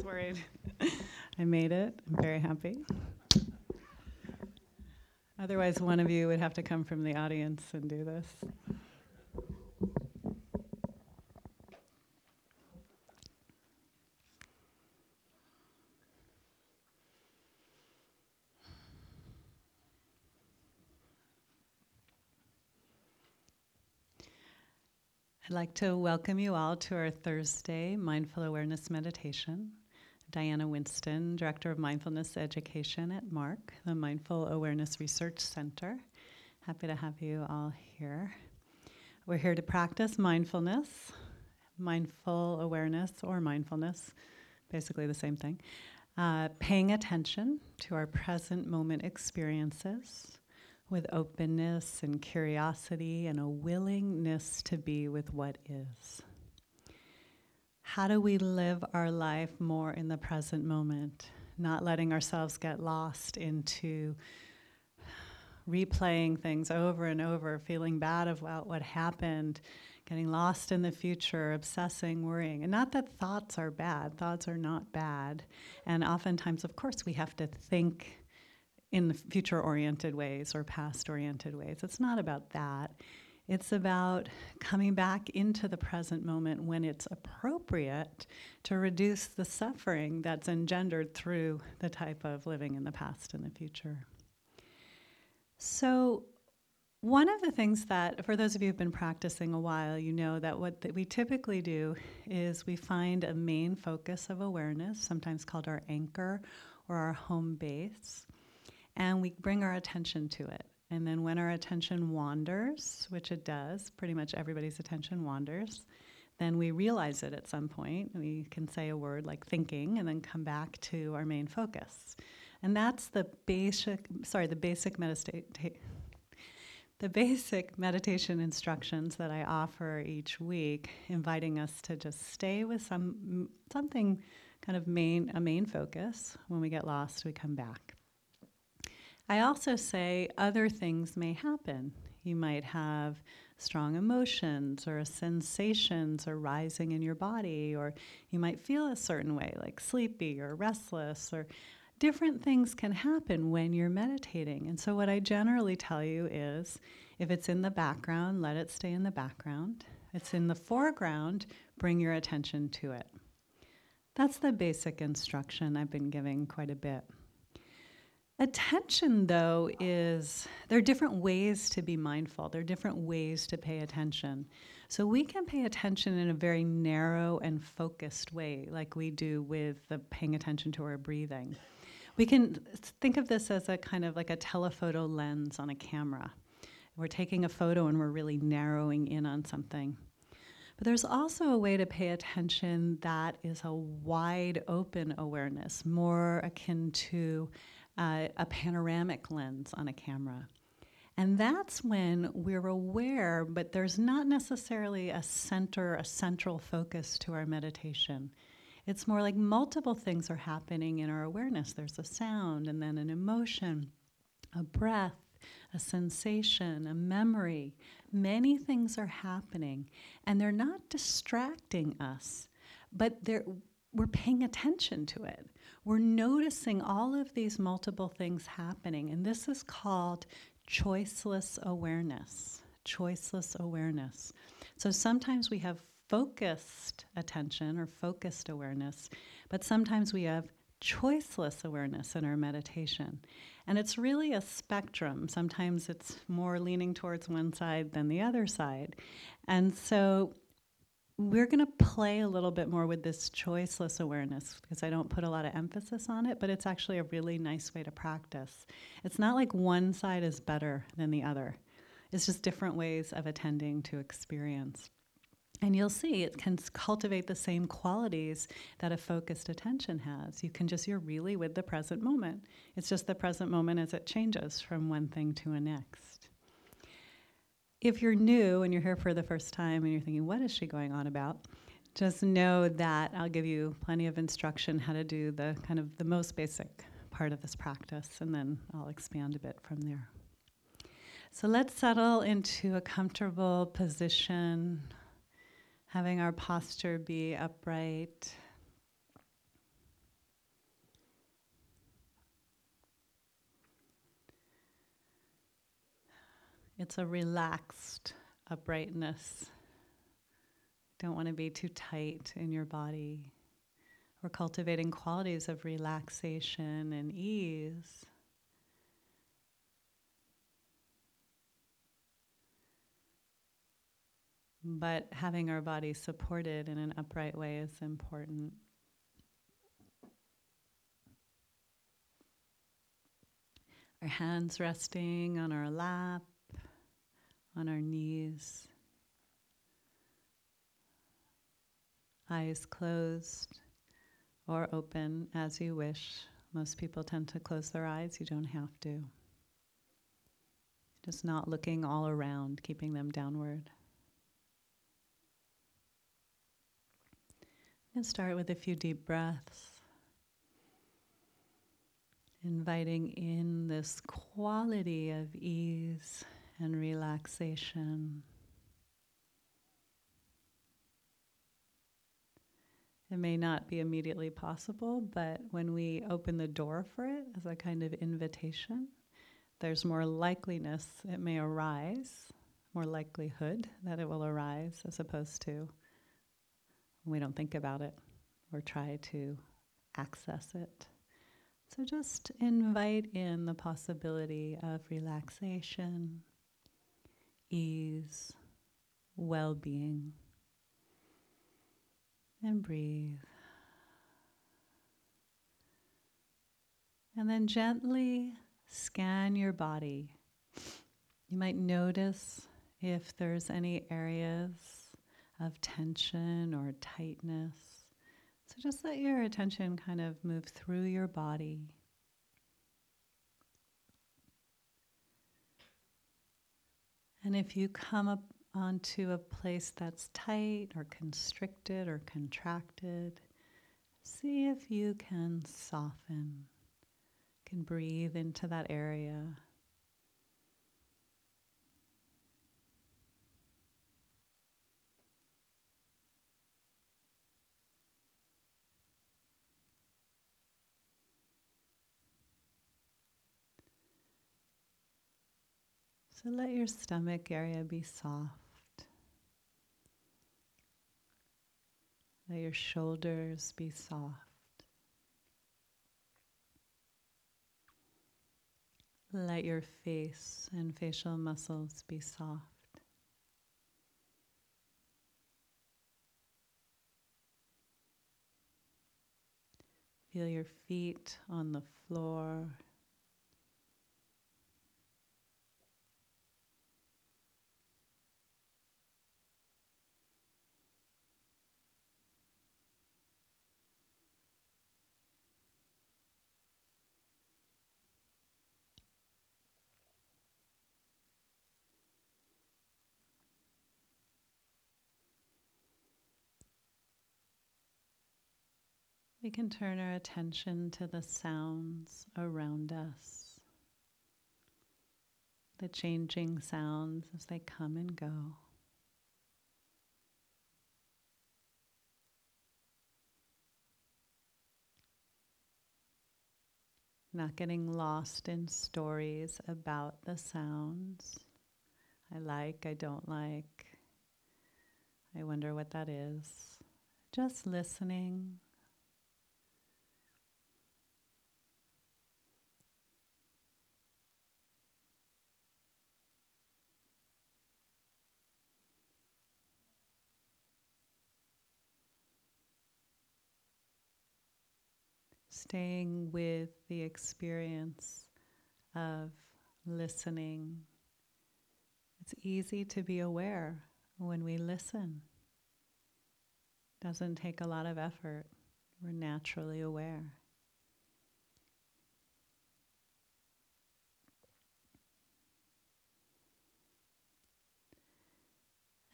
was worried. I made it. I'm very happy. Otherwise, one of you would have to come from the audience and do this. I'd like to welcome you all to our Thursday Mindful Awareness Meditation. Diana Winston, Director of Mindfulness Education at MARC, the Mindful Awareness Research Center. Happy to have you all here. We're here to practice mindfulness, mindful awareness, or mindfulness, basically the same thing. Uh, paying attention to our present moment experiences with openness and curiosity and a willingness to be with what is. How do we live our life more in the present moment, not letting ourselves get lost into replaying things over and over, feeling bad about what happened, getting lost in the future, obsessing, worrying. And not that thoughts are bad, thoughts are not bad. And oftentimes, of course, we have to think in future oriented ways or past oriented ways. It's not about that. It's about coming back into the present moment when it's appropriate to reduce the suffering that's engendered through the type of living in the past and the future. So, one of the things that, for those of you who've been practicing a while, you know that what that we typically do is we find a main focus of awareness, sometimes called our anchor or our home base and we bring our attention to it. And then when our attention wanders, which it does, pretty much everybody's attention wanders, then we realize it at some point. We can say a word like thinking and then come back to our main focus. And that's the basic, sorry, the basic meditation. The basic meditation instructions that I offer each week, inviting us to just stay with some something kind of main a main focus. When we get lost, we come back. I also say other things may happen. You might have strong emotions or sensations arising in your body, or you might feel a certain way, like sleepy or restless, or different things can happen when you're meditating. And so, what I generally tell you is if it's in the background, let it stay in the background. If it's in the foreground, bring your attention to it. That's the basic instruction I've been giving quite a bit. Attention, though, is there are different ways to be mindful. There are different ways to pay attention. So we can pay attention in a very narrow and focused way, like we do with the paying attention to our breathing. We can think of this as a kind of like a telephoto lens on a camera. We're taking a photo and we're really narrowing in on something. But there's also a way to pay attention that is a wide open awareness, more akin to uh, a panoramic lens on a camera. And that's when we're aware, but there's not necessarily a center, a central focus to our meditation. It's more like multiple things are happening in our awareness. There's a sound, and then an emotion, a breath, a sensation, a memory. Many things are happening, and they're not distracting us, but we're paying attention to it. We're noticing all of these multiple things happening, and this is called choiceless awareness. Choiceless awareness. So sometimes we have focused attention or focused awareness, but sometimes we have choiceless awareness in our meditation. And it's really a spectrum. Sometimes it's more leaning towards one side than the other side. And so we're going to play a little bit more with this choiceless awareness because I don't put a lot of emphasis on it, but it's actually a really nice way to practice. It's not like one side is better than the other, it's just different ways of attending to experience. And you'll see it can cultivate the same qualities that a focused attention has. You can just, you're really with the present moment. It's just the present moment as it changes from one thing to a next if you're new and you're here for the first time and you're thinking, what is she going on about? Just know that I'll give you plenty of instruction how to do the kind of the most basic part of this practice, and then I'll expand a bit from there. So let's settle into a comfortable position, having our posture be upright. It's a relaxed uprightness. Don't want to be too tight in your body. We're cultivating qualities of relaxation and ease. But having our body supported in an upright way is important. Our hands resting on our lap, on our knees, eyes closed or open as you wish. Most people tend to close their eyes, you don't have to. Just not looking all around, keeping them downward. And start with a few deep breaths. Inviting in this quality of ease and relaxation. It may not be immediately possible, but when we open the door for it as a kind of invitation, there's more likeliness it may arise, more likelihood that it will arise as opposed to we don't think about it or try to access it. So just invite in the possibility of relaxation, ease, well being, and breathe. And then gently scan your body. You might notice if there's any areas of tension or tightness. So just let your attention kind of move through your body. And if you come up onto a place that's tight or constricted or contracted, see if you can soften, can breathe into that area. So let your stomach area be soft. Let your shoulders be soft. Let your face and facial muscles be soft. Feel your feet on the floor We can turn our attention to the sounds around us, the changing sounds as they come and go. Not getting lost in stories about the sounds. I like, I don't like. I wonder what that is. Just listening staying with the experience of listening. It's easy to be aware when we listen. Doesn't take a lot of effort. We're naturally aware.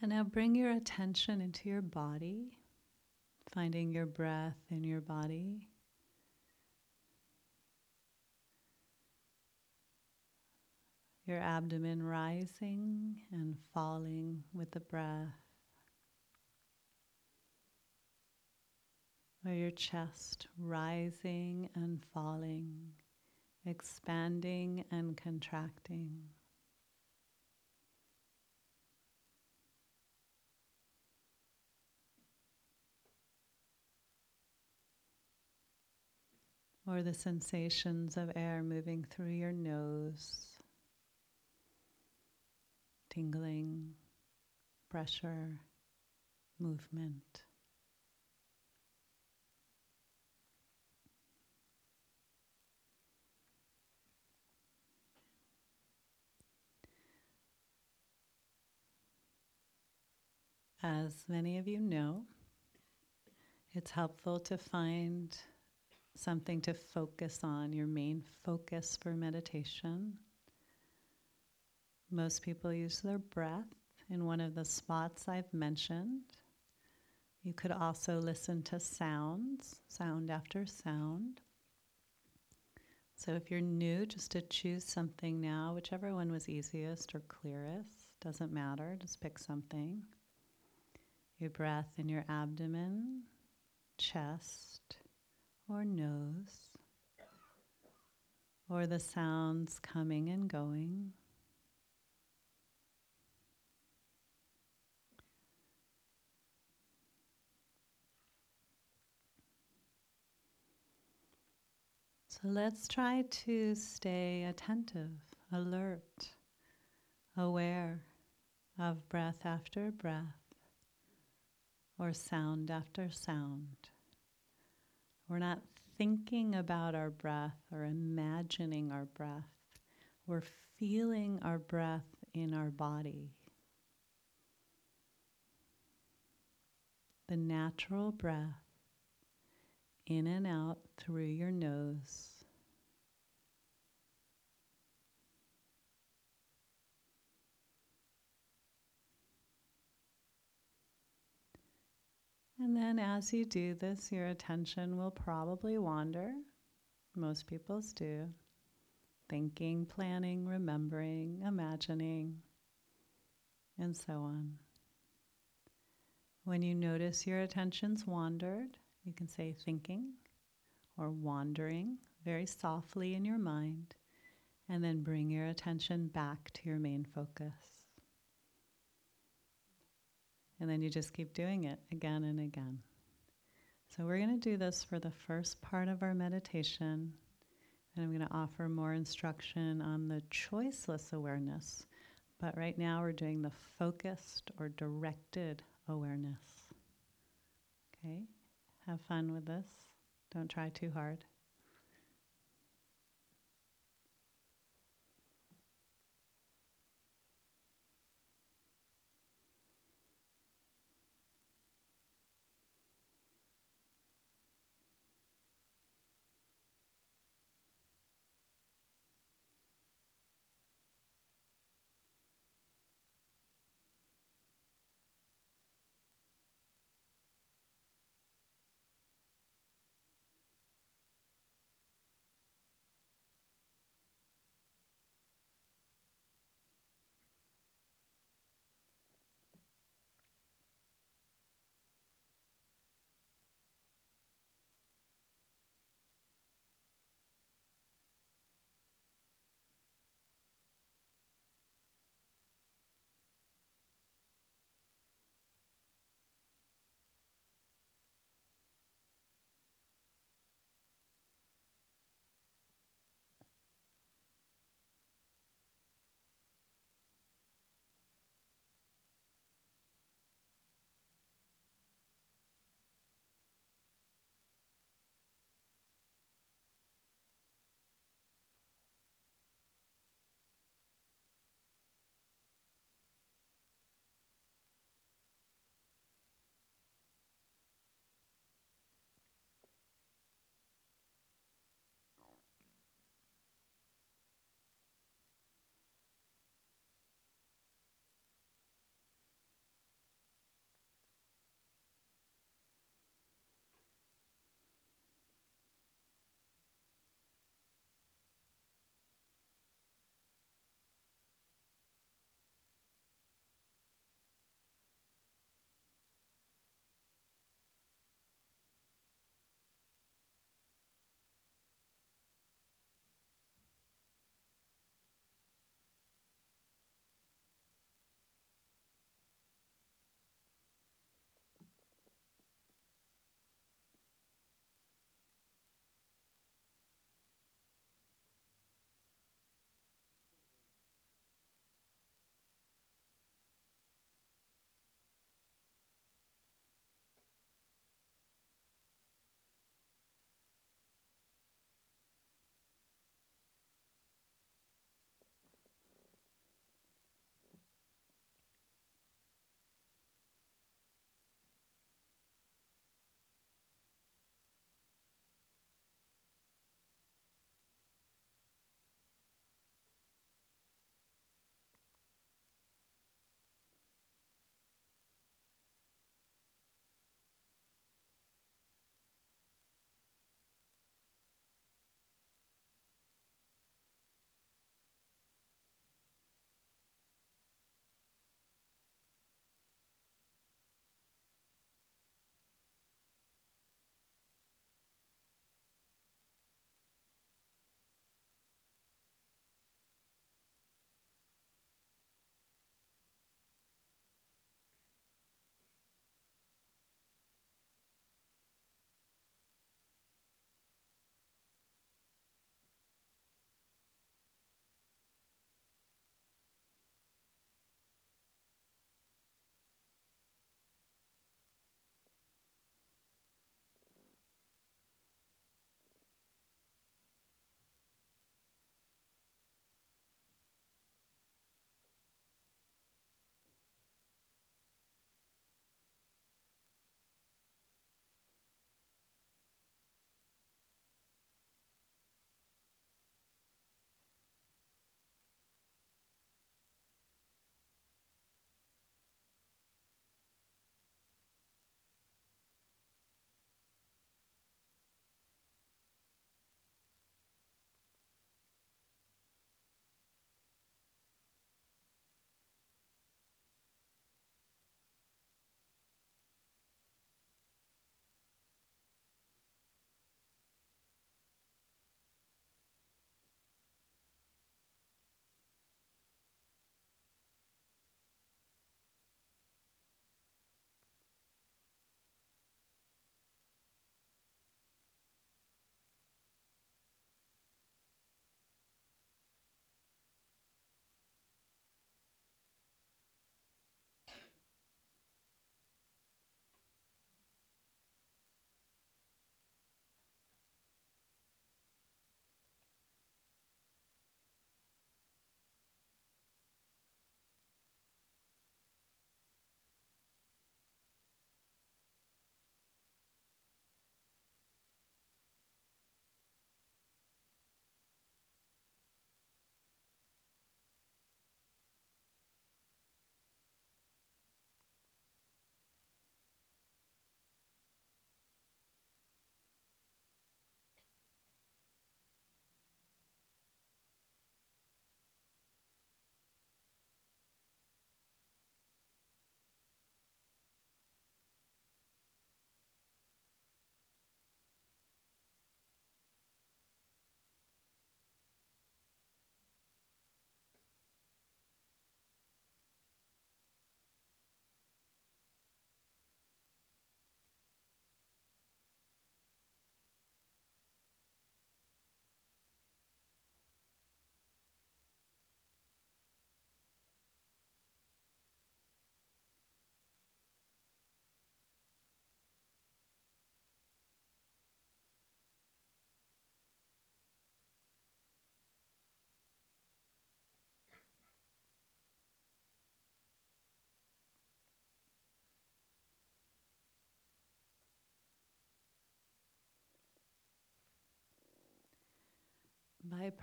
And now bring your attention into your body, finding your breath in your body. your abdomen rising and falling with the breath, or your chest rising and falling, expanding and contracting. Or the sensations of air moving through your nose tingling, pressure, movement. As many of you know, it's helpful to find something to focus on, your main focus for meditation. Most people use their breath in one of the spots I've mentioned. You could also listen to sounds, sound after sound. So if you're new, just to choose something now, whichever one was easiest or clearest, doesn't matter, just pick something. Your breath in your abdomen, chest, or nose, or the sounds coming and going. So let's try to stay attentive, alert, aware of breath after breath or sound after sound. We're not thinking about our breath or imagining our breath. We're feeling our breath in our body. The natural breath in and out through your nose. And then as you do this, your attention will probably wander. Most people's do. Thinking, planning, remembering, imagining, and so on. When you notice your attention's wandered, you can say thinking or wandering very softly in your mind, and then bring your attention back to your main focus. And then you just keep doing it again and again. So, we're going to do this for the first part of our meditation. And I'm going to offer more instruction on the choiceless awareness. But right now, we're doing the focused or directed awareness. Okay? Have fun with this. Don't try too hard.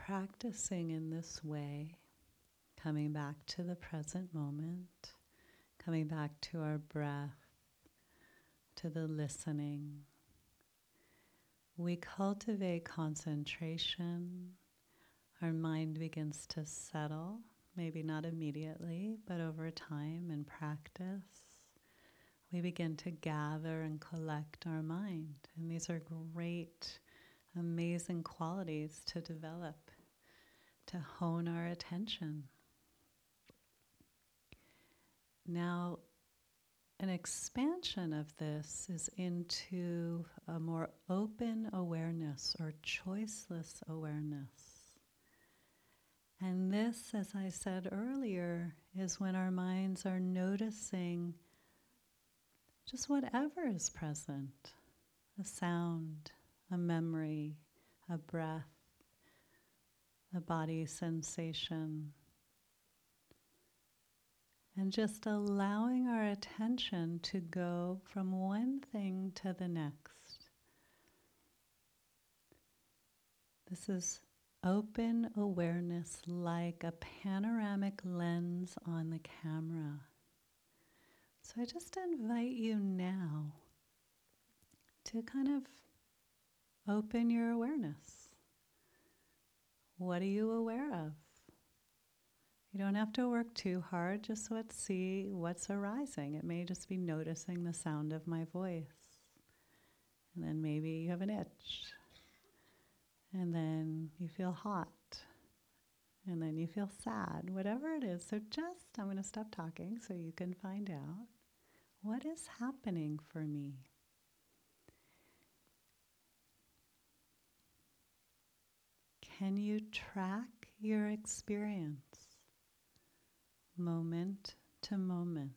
Practicing in this way, coming back to the present moment, coming back to our breath, to the listening, we cultivate concentration. Our mind begins to settle, maybe not immediately, but over time and practice. We begin to gather and collect our mind. And these are great, amazing qualities to develop, to hone our attention. Now, an expansion of this is into a more open awareness or choiceless awareness. And this, as I said earlier, is when our minds are noticing just whatever is present a sound, a memory, a breath, body sensation and just allowing our attention to go from one thing to the next. This is open awareness like a panoramic lens on the camera. So I just invite you now to kind of open your awareness. What are you aware of? You don't have to work too hard, just let's see what's arising. It may just be noticing the sound of my voice. And then maybe you have an itch. And then you feel hot. And then you feel sad, whatever it is. So just, I'm going to stop talking so you can find out what is happening for me. Can you track your experience? moment to moment.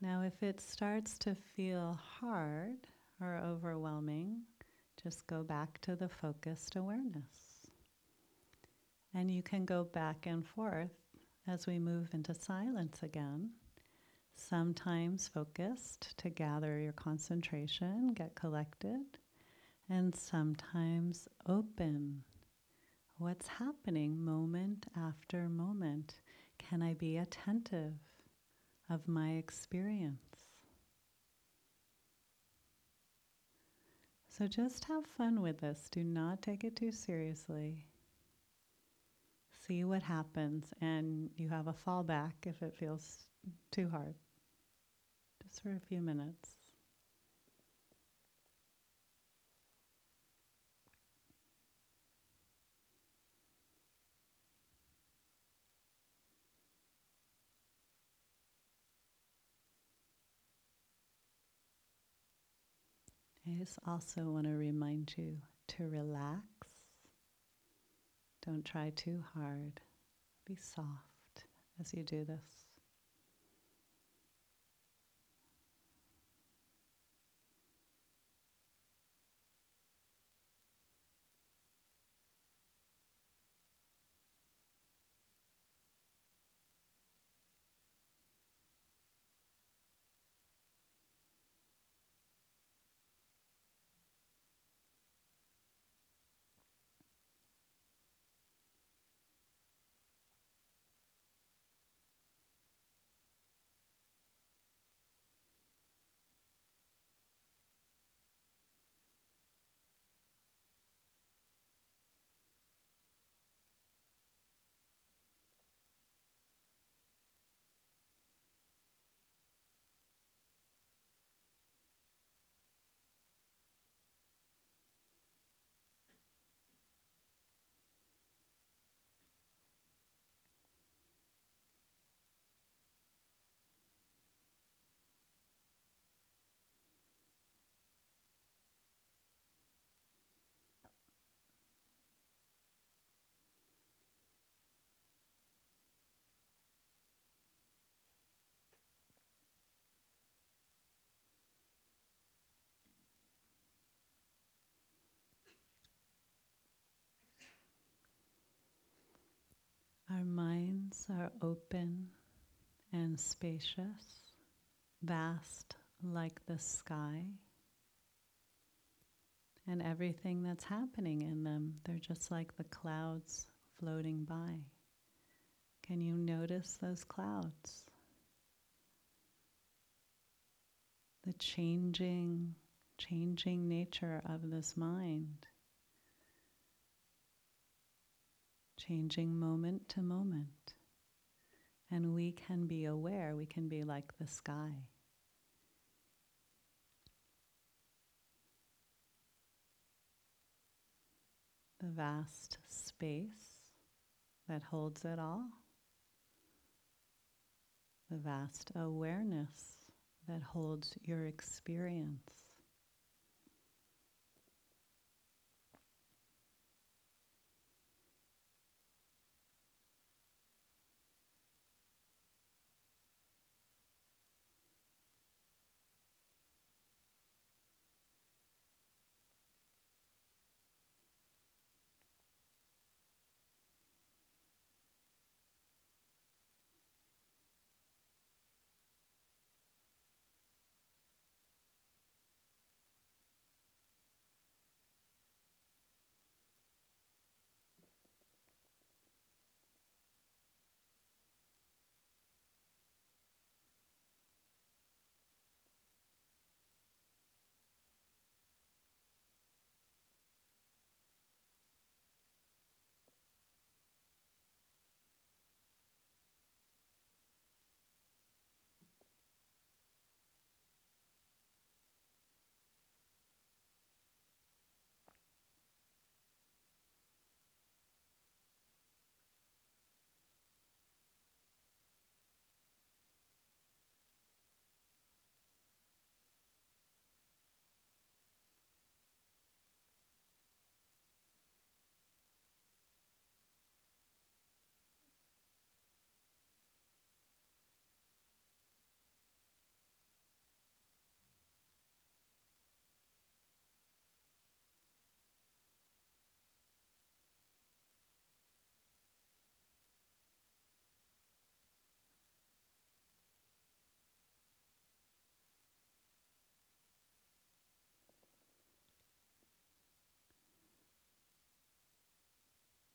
Now, if it starts to feel hard or overwhelming, just go back to the focused awareness. And you can go back and forth as we move into silence again sometimes focused to gather your concentration, get collected, and sometimes open. What's happening moment after moment? Can I be attentive of my experience? So just have fun with this. Do not take it too seriously. See what happens, and you have a fallback if it feels too hard just for a few minutes. I just also want to remind you to relax. Don't try too hard. Be soft as you do this. Are open and spacious, vast like the sky. And everything that's happening in them, they're just like the clouds floating by. Can you notice those clouds? The changing, changing nature of this mind. changing moment to moment. And we can be aware, we can be like the sky. The vast space that holds it all. The vast awareness that holds your experience.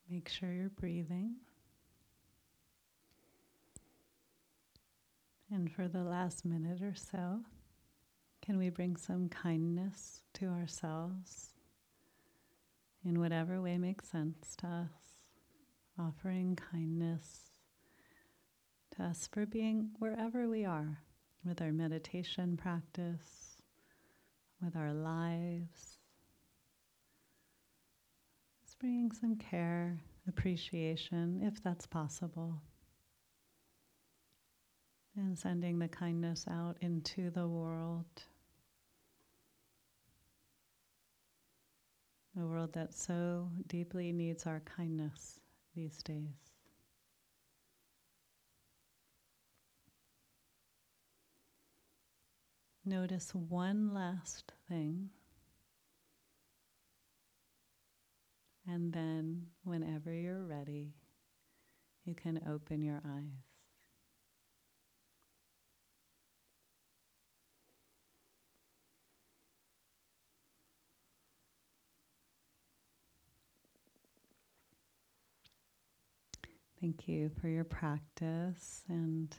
Make sure you're breathing. And for the last minute or so, can we bring some kindness to ourselves in whatever way makes sense to us? Offering kindness to us for being wherever we are with our meditation practice, with our lives, bringing some care, appreciation, if that's possible. And sending the kindness out into the world. A world that so deeply needs our kindness these days. Notice one last thing And then, whenever you're ready, you can open your eyes. Thank you for your practice and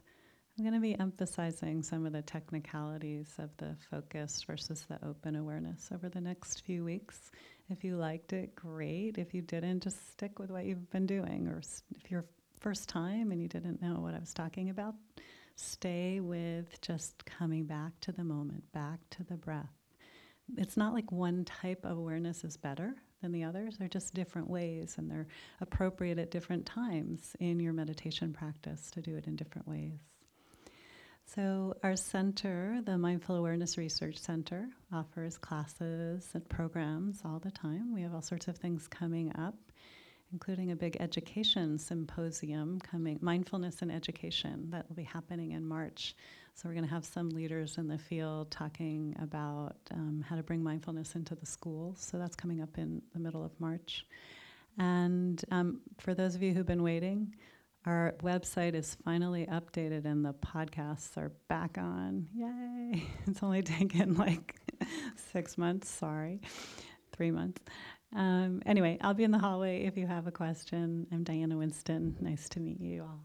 I'm going to be emphasizing some of the technicalities of the focused versus the open awareness over the next few weeks. If you liked it, great. If you didn't, just stick with what you've been doing. Or if you're first time and you didn't know what I was talking about, stay with just coming back to the moment, back to the breath. It's not like one type of awareness is better than the others. They're just different ways and they're appropriate at different times in your meditation practice to do it in different ways. So, our center, the Mindful Awareness Research Center, offers classes and programs all the time. We have all sorts of things coming up, including a big education symposium coming, mindfulness and education, that will be happening in March. So, we're going to have some leaders in the field talking about um, how to bring mindfulness into the schools. So, that's coming up in the middle of March. And um, for those of you who've been waiting, Our website is finally updated and the podcasts are back on. Yay! It's only taken like six months, sorry, three months. Um, anyway, I'll be in the hallway if you have a question. I'm Diana Winston. Nice to meet you all.